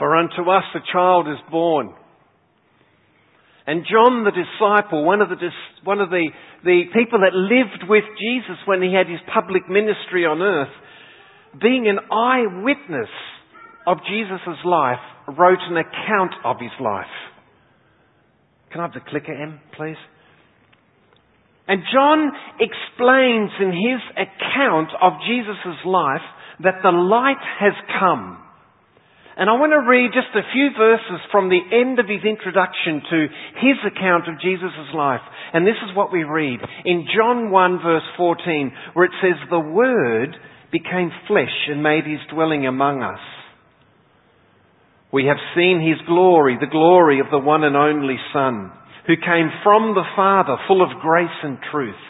For unto us a child is born. And John the disciple, one of the, one of the, the people that lived with Jesus when he had his public ministry on earth, being an eyewitness of Jesus' life, wrote an account of his life. Can I have the clicker, M, please? And John explains in his account of Jesus' life that the light has come and I want to read just a few verses from the end of his introduction to his account of Jesus' life. And this is what we read in John 1 verse 14 where it says, The Word became flesh and made his dwelling among us. We have seen his glory, the glory of the one and only Son, who came from the Father, full of grace and truth.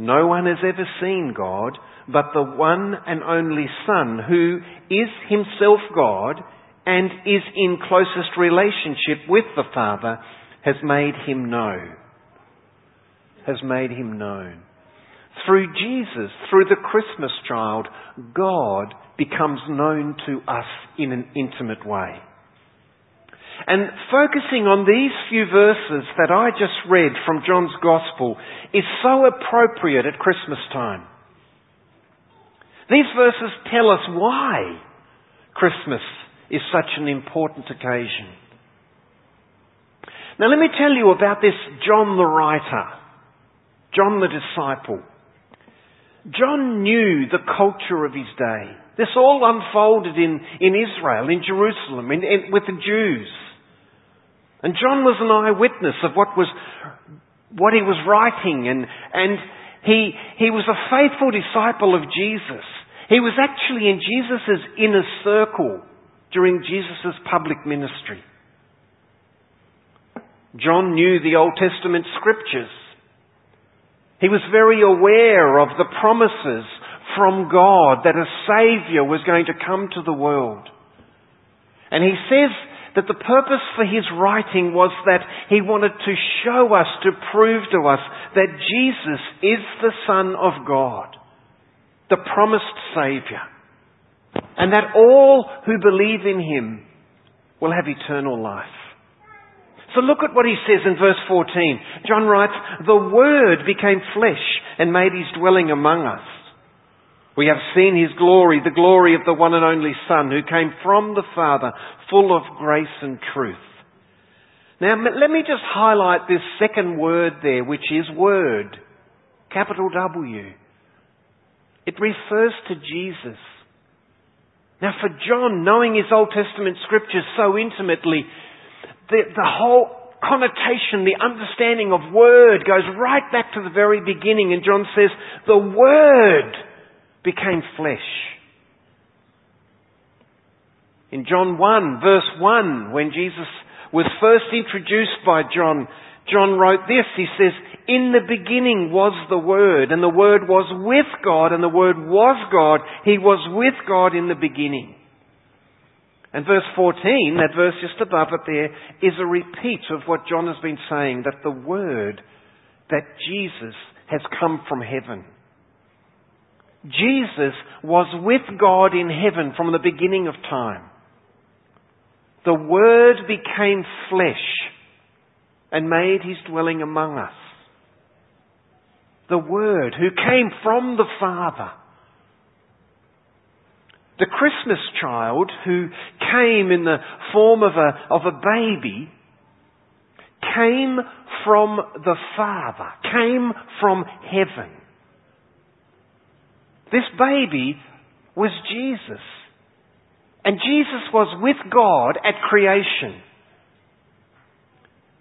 No one has ever seen God, but the one and only Son, who is himself God and is in closest relationship with the Father, has made him known. Has made him known. Through Jesus, through the Christmas child, God becomes known to us in an intimate way. And focusing on these few verses that I just read from John's Gospel is so appropriate at Christmas time. These verses tell us why Christmas is such an important occasion. Now let me tell you about this John the writer, John the disciple. John knew the culture of his day. This all unfolded in, in Israel, in Jerusalem, in, in, with the Jews. And John was an eyewitness of what was, what he was writing and, and he, he was a faithful disciple of Jesus. He was actually in Jesus' inner circle during Jesus' public ministry. John knew the Old Testament scriptures. He was very aware of the promises from God that a Saviour was going to come to the world. And he says that the purpose for his writing was that he wanted to show us, to prove to us that Jesus is the Son of God the promised Saviour. And that all who believe in Him will have eternal life. So look at what he says in verse 14. John writes, The Word became flesh and made His dwelling among us. We have seen His glory, the glory of the one and only Son who came from the Father, full of grace and truth. Now let me just highlight this second word there, which is Word. Capital W. It refers to Jesus. Now for John, knowing his Old Testament scriptures so intimately, the, the whole connotation, the understanding of word goes right back to the very beginning and John says, the word became flesh. In John 1 verse 1, when Jesus was first introduced by John, John wrote this, he says, in the beginning was the Word, and the Word was with God, and the Word was God. He was with God in the beginning. And verse 14, that verse just above it there, is a repeat of what John has been saying, that the Word, that Jesus has come from heaven. Jesus was with God in heaven from the beginning of time. The Word became flesh and made his dwelling among us. The Word who came from the Father. The Christmas child who came in the form of a, of a baby came from the Father, came from heaven. This baby was Jesus. And Jesus was with God at creation.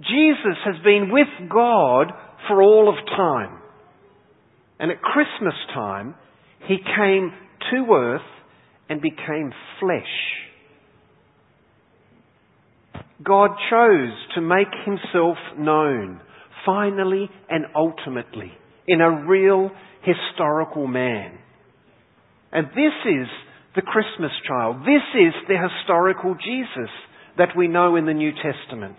Jesus has been with God for all of time. And at Christmas time, he came to earth and became flesh. God chose to make himself known, finally and ultimately, in a real historical man. And this is the Christmas child. This is the historical Jesus that we know in the New Testament.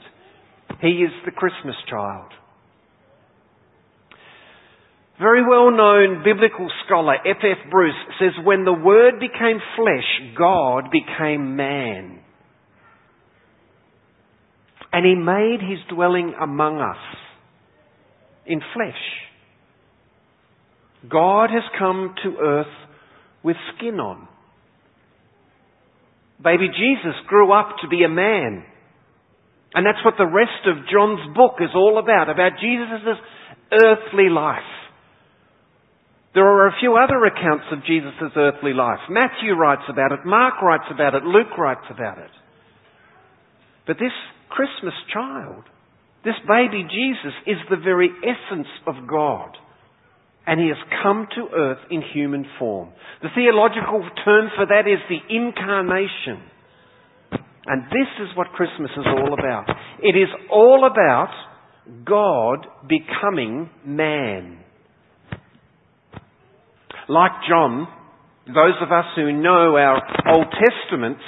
He is the Christmas child. Very well known biblical scholar F. F. Bruce says when the Word became flesh, God became man. And He made His dwelling among us in flesh. God has come to earth with skin on. Baby Jesus grew up to be a man. And that's what the rest of John's book is all about, about Jesus' earthly life. There are a few other accounts of Jesus' earthly life. Matthew writes about it, Mark writes about it, Luke writes about it. But this Christmas child, this baby Jesus, is the very essence of God. And he has come to earth in human form. The theological term for that is the incarnation. And this is what Christmas is all about. It is all about God becoming man. Like John, those of us who know our Old Testaments,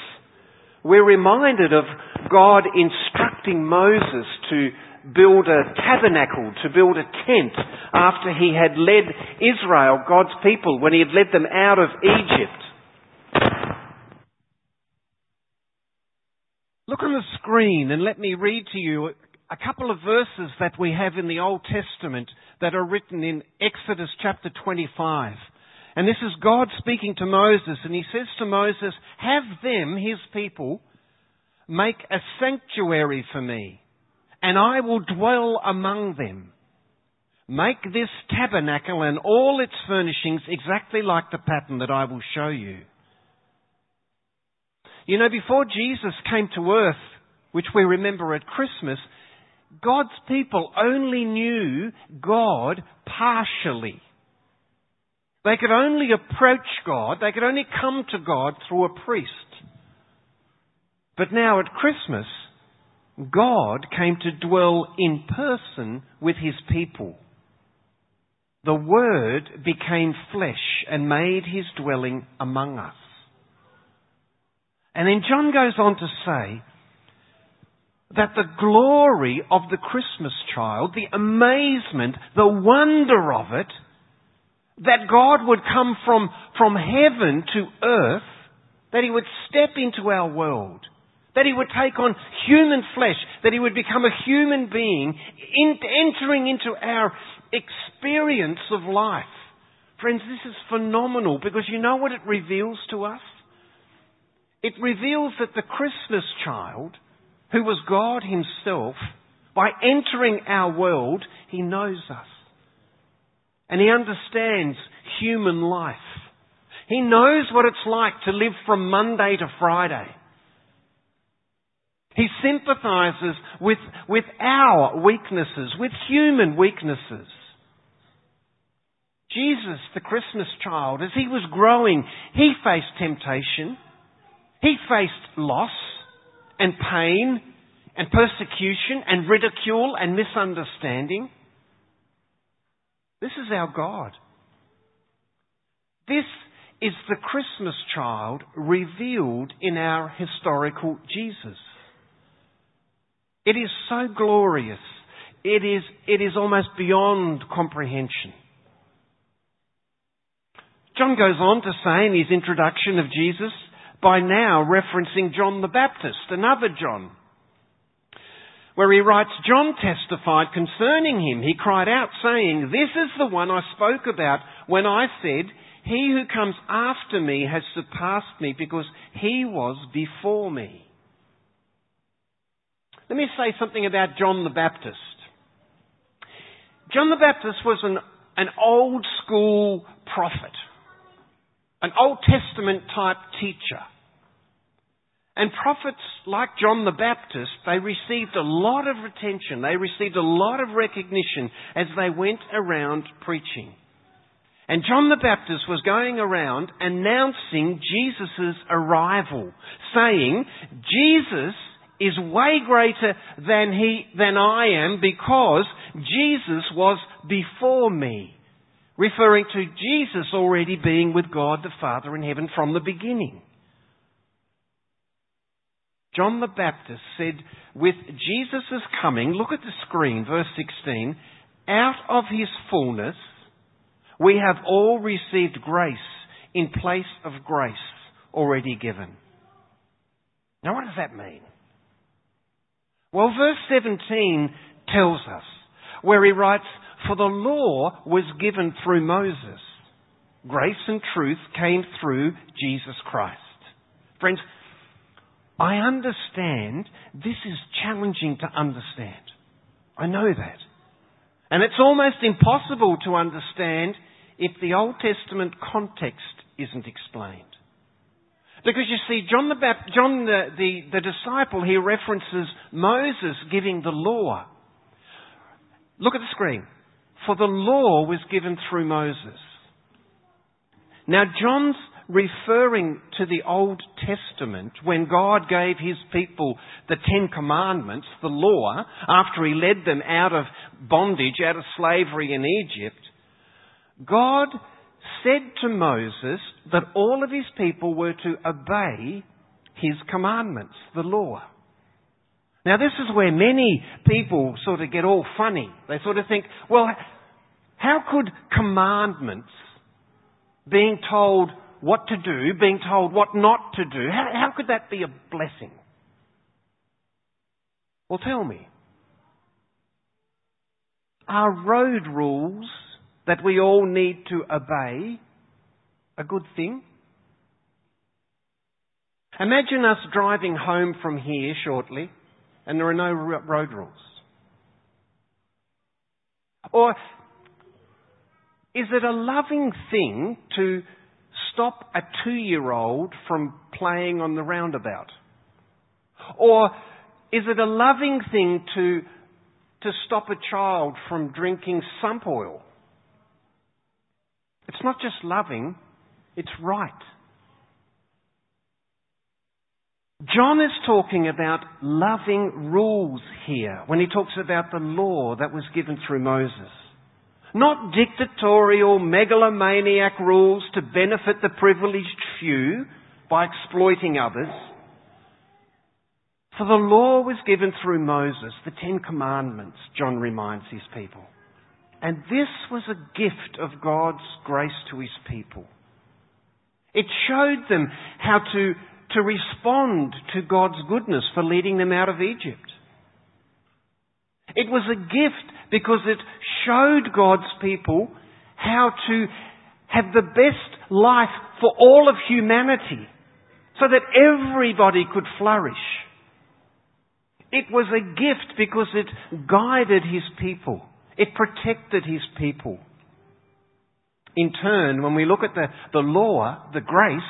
we're reminded of God instructing Moses to build a tabernacle, to build a tent after he had led Israel, God's people, when he had led them out of Egypt. Look on the screen and let me read to you a couple of verses that we have in the Old Testament that are written in Exodus chapter 25. And this is God speaking to Moses, and he says to Moses, Have them, his people, make a sanctuary for me, and I will dwell among them. Make this tabernacle and all its furnishings exactly like the pattern that I will show you. You know, before Jesus came to earth, which we remember at Christmas, God's people only knew God partially. They could only approach God, they could only come to God through a priest. But now at Christmas, God came to dwell in person with his people. The Word became flesh and made his dwelling among us. And then John goes on to say that the glory of the Christmas child, the amazement, the wonder of it, that God would come from, from heaven to earth, that He would step into our world, that He would take on human flesh, that He would become a human being, in, entering into our experience of life. Friends, this is phenomenal because you know what it reveals to us? It reveals that the Christmas child, who was God Himself, by entering our world, He knows us. And he understands human life. He knows what it's like to live from Monday to Friday. He sympathizes with, with our weaknesses, with human weaknesses. Jesus, the Christmas child, as he was growing, he faced temptation. He faced loss and pain and persecution and ridicule and misunderstanding. This is our God. This is the Christmas child revealed in our historical Jesus. It is so glorious. It is, it is almost beyond comprehension. John goes on to say in his introduction of Jesus, by now referencing John the Baptist, another John, where he writes, John testified concerning him. He cried out, saying, This is the one I spoke about when I said, He who comes after me has surpassed me because he was before me. Let me say something about John the Baptist. John the Baptist was an, an old school prophet, an Old Testament type teacher. And prophets like John the Baptist, they received a lot of attention. They received a lot of recognition as they went around preaching. And John the Baptist was going around announcing Jesus' arrival, saying, Jesus is way greater than he, than I am because Jesus was before me. Referring to Jesus already being with God the Father in heaven from the beginning. John the Baptist said, with Jesus' coming, look at the screen, verse 16, out of his fullness, we have all received grace in place of grace already given. Now, what does that mean? Well, verse 17 tells us where he writes, For the law was given through Moses. Grace and truth came through Jesus Christ. Friends, I understand this is challenging to understand. I know that. And it's almost impossible to understand if the Old Testament context isn't explained. Because you see, John the, John the, the, the disciple he references Moses giving the law. Look at the screen. For the law was given through Moses. Now, John's referring to the Old Testament when God gave his people the Ten Commandments, the law, after he led them out of bondage, out of slavery in Egypt. God said to Moses that all of his people were to obey his commandments, the law. Now, this is where many people sort of get all funny. They sort of think, well, how could commandments, being told what to do, being told what not to do, how, how could that be a blessing? Well, tell me. Are road rules that we all need to obey a good thing? Imagine us driving home from here shortly and there are no road rules. Or is it a loving thing to stop a two year old from playing on the roundabout? Or is it a loving thing to, to stop a child from drinking sump oil? It's not just loving, it's right. John is talking about loving rules here when he talks about the law that was given through Moses. Not dictatorial, megalomaniac rules to benefit the privileged few by exploiting others. For the law was given through Moses, the Ten Commandments, John reminds his people. And this was a gift of God's grace to his people. It showed them how to, to respond to God's goodness for leading them out of Egypt. It was a gift because it showed God's people how to have the best life for all of humanity so that everybody could flourish. It was a gift because it guided his people. It protected his people. In turn, when we look at the, the law, the grace,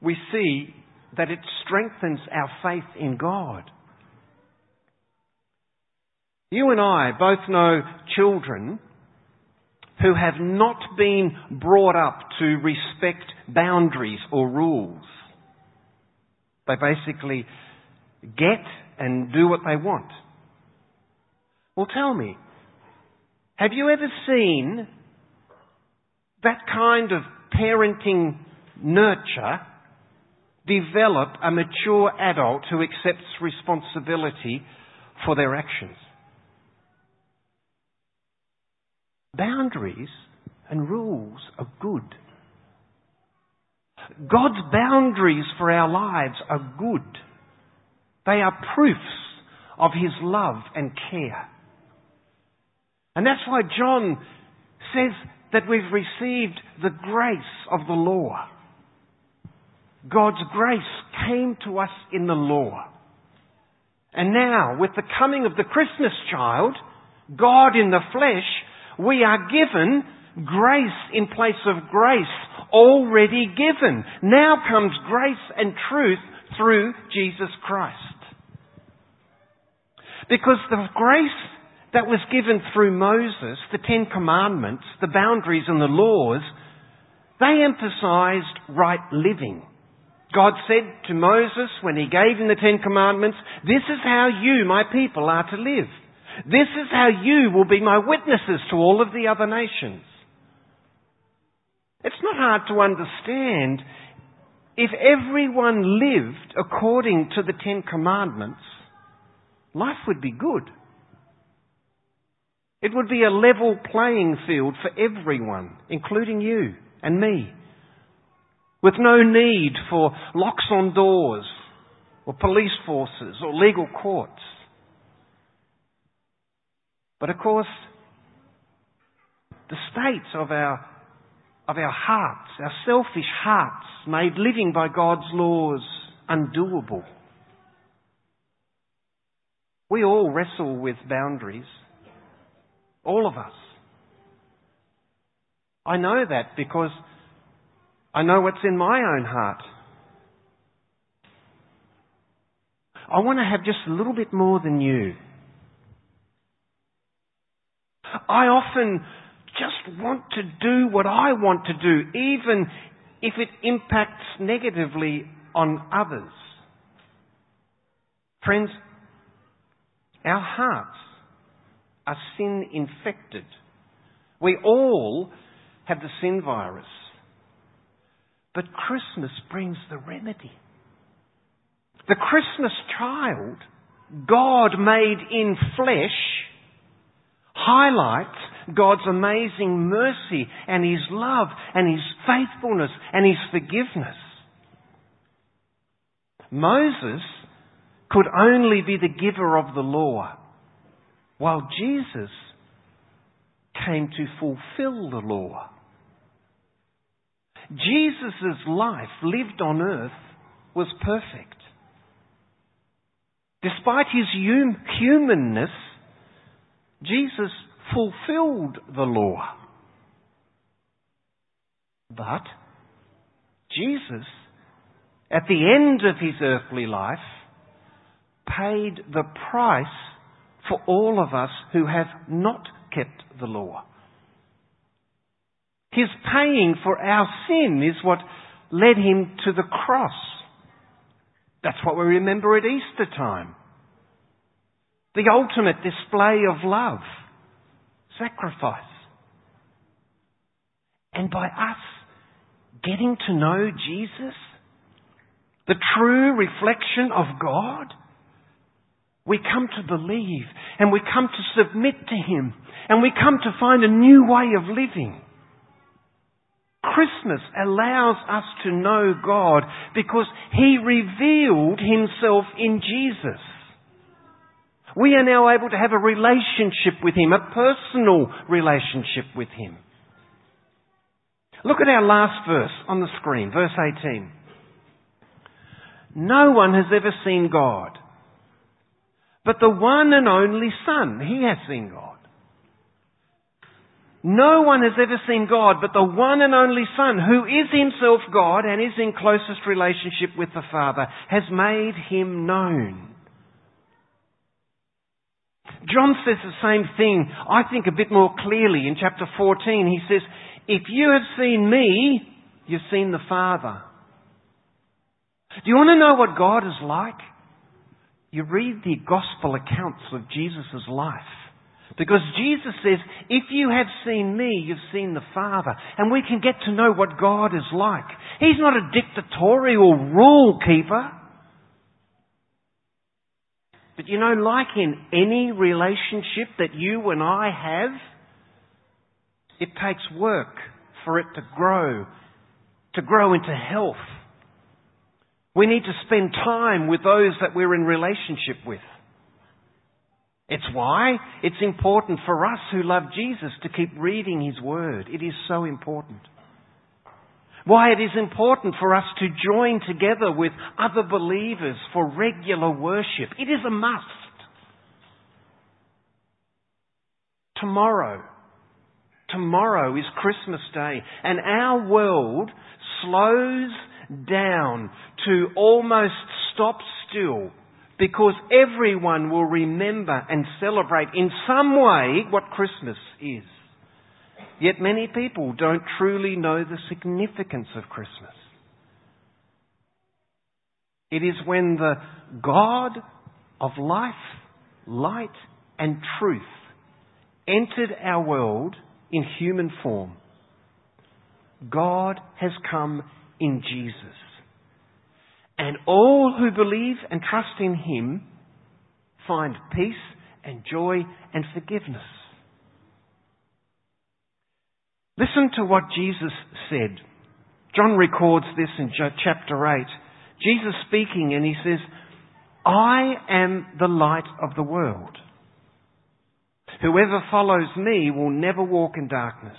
we see that it strengthens our faith in God. You and I both know children who have not been brought up to respect boundaries or rules. They basically get and do what they want. Well, tell me, have you ever seen that kind of parenting nurture develop a mature adult who accepts responsibility for their actions? Boundaries and rules are good. God's boundaries for our lives are good. They are proofs of His love and care. And that's why John says that we've received the grace of the law. God's grace came to us in the law. And now, with the coming of the Christmas child, God in the flesh, we are given grace in place of grace already given. Now comes grace and truth through Jesus Christ. Because the grace that was given through Moses, the Ten Commandments, the boundaries and the laws, they emphasized right living. God said to Moses when he gave him the Ten Commandments, This is how you, my people, are to live. This is how you will be my witnesses to all of the other nations. It's not hard to understand if everyone lived according to the Ten Commandments, life would be good. It would be a level playing field for everyone, including you and me, with no need for locks on doors or police forces or legal courts. But of course, the state of our, of our hearts, our selfish hearts, made living by God's laws undoable. We all wrestle with boundaries. All of us. I know that because I know what's in my own heart. I want to have just a little bit more than you. I often just want to do what I want to do, even if it impacts negatively on others. Friends, our hearts are sin infected. We all have the sin virus. But Christmas brings the remedy. The Christmas child, God made in flesh, highlights God's amazing mercy and His love and His faithfulness and His forgiveness. Moses could only be the giver of the law, while Jesus came to fulfill the law. Jesus' life lived on earth was perfect. Despite his humanness, Jesus fulfilled the law. But Jesus, at the end of his earthly life, paid the price for all of us who have not kept the law. His paying for our sin is what led him to the cross. That's what we remember at Easter time. The ultimate display of love sacrifice. And by us getting to know Jesus, the true reflection of God, we come to believe and we come to submit to Him and we come to find a new way of living. Christmas allows us to know God because He revealed Himself in Jesus. We are now able to have a relationship with Him, a personal relationship with Him. Look at our last verse on the screen, verse 18. No one has ever seen God, but the one and only Son, He has seen God. No one has ever seen God, but the one and only Son, who is Himself God and is in closest relationship with the Father, has made Him known. John says the same thing, I think a bit more clearly in chapter 14. He says, If you have seen me, you've seen the Father. Do you want to know what God is like? You read the gospel accounts of Jesus' life. Because Jesus says, if you have seen me, you've seen the Father. And we can get to know what God is like. He's not a dictatorial rule keeper. But you know, like in any relationship that you and I have, it takes work for it to grow, to grow into health. We need to spend time with those that we're in relationship with. It's why it's important for us who love Jesus to keep reading His Word. It is so important. Why it is important for us to join together with other believers for regular worship. It is a must. Tomorrow, tomorrow is Christmas Day and our world slows down to almost stop still because everyone will remember and celebrate in some way what Christmas is. Yet many people don't truly know the significance of Christmas. It is when the God of life, light, and truth entered our world in human form. God has come in Jesus. And all who believe and trust in Him find peace and joy and forgiveness. Listen to what Jesus said. John records this in chapter 8. Jesus speaking and he says, I am the light of the world. Whoever follows me will never walk in darkness,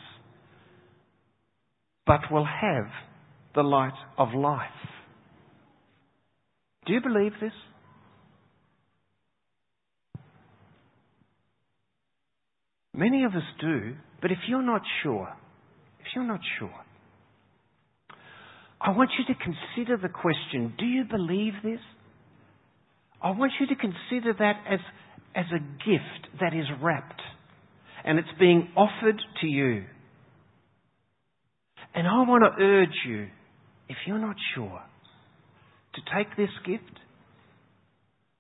but will have the light of life. Do you believe this? Many of us do, but if you're not sure, if you're not sure, I want you to consider the question, do you believe this? I want you to consider that as, as a gift that is wrapped and it's being offered to you. And I want to urge you, if you're not sure, to take this gift,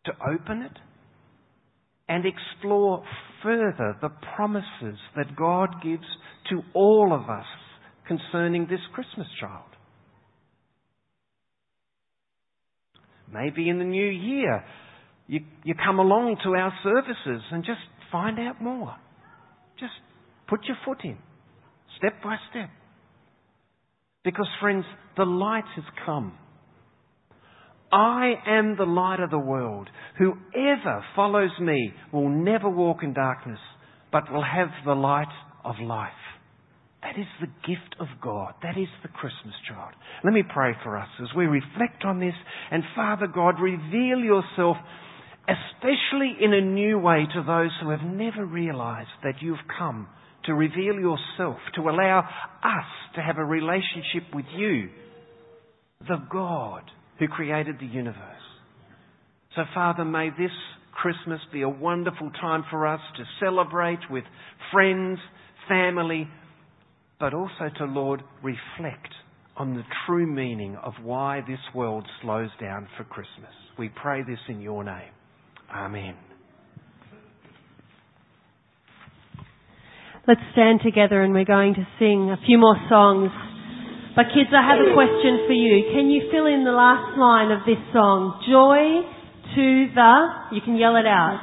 to open it, and explore further the promises that God gives to all of us concerning this Christmas child. Maybe in the new year, you, you come along to our services and just find out more. Just put your foot in, step by step. Because, friends, the light has come. I am the light of the world. Whoever follows me will never walk in darkness, but will have the light of life. That is the gift of God. That is the Christmas child. Let me pray for us as we reflect on this. And Father God, reveal yourself, especially in a new way to those who have never realized that you've come to reveal yourself, to allow us to have a relationship with you, the God who created the universe. So, Father, may this Christmas be a wonderful time for us to celebrate with friends, family, but also to, Lord, reflect on the true meaning of why this world slows down for Christmas. We pray this in your name. Amen. Let's stand together and we're going to sing a few more songs. But kids, I have a question for you. Can you fill in the last line of this song? Joy to the, you can yell it out.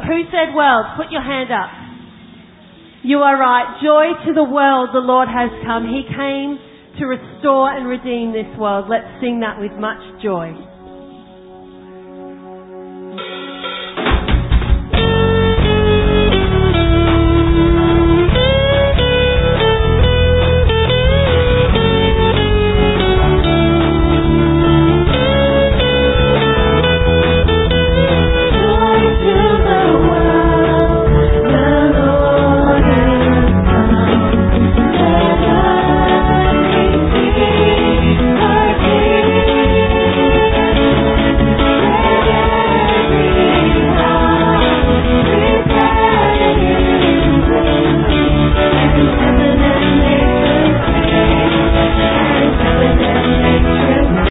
Who said world? Put your hand up. You are right. Joy to the world the Lord has come. He came to restore and redeem this world. Let's sing that with much joy.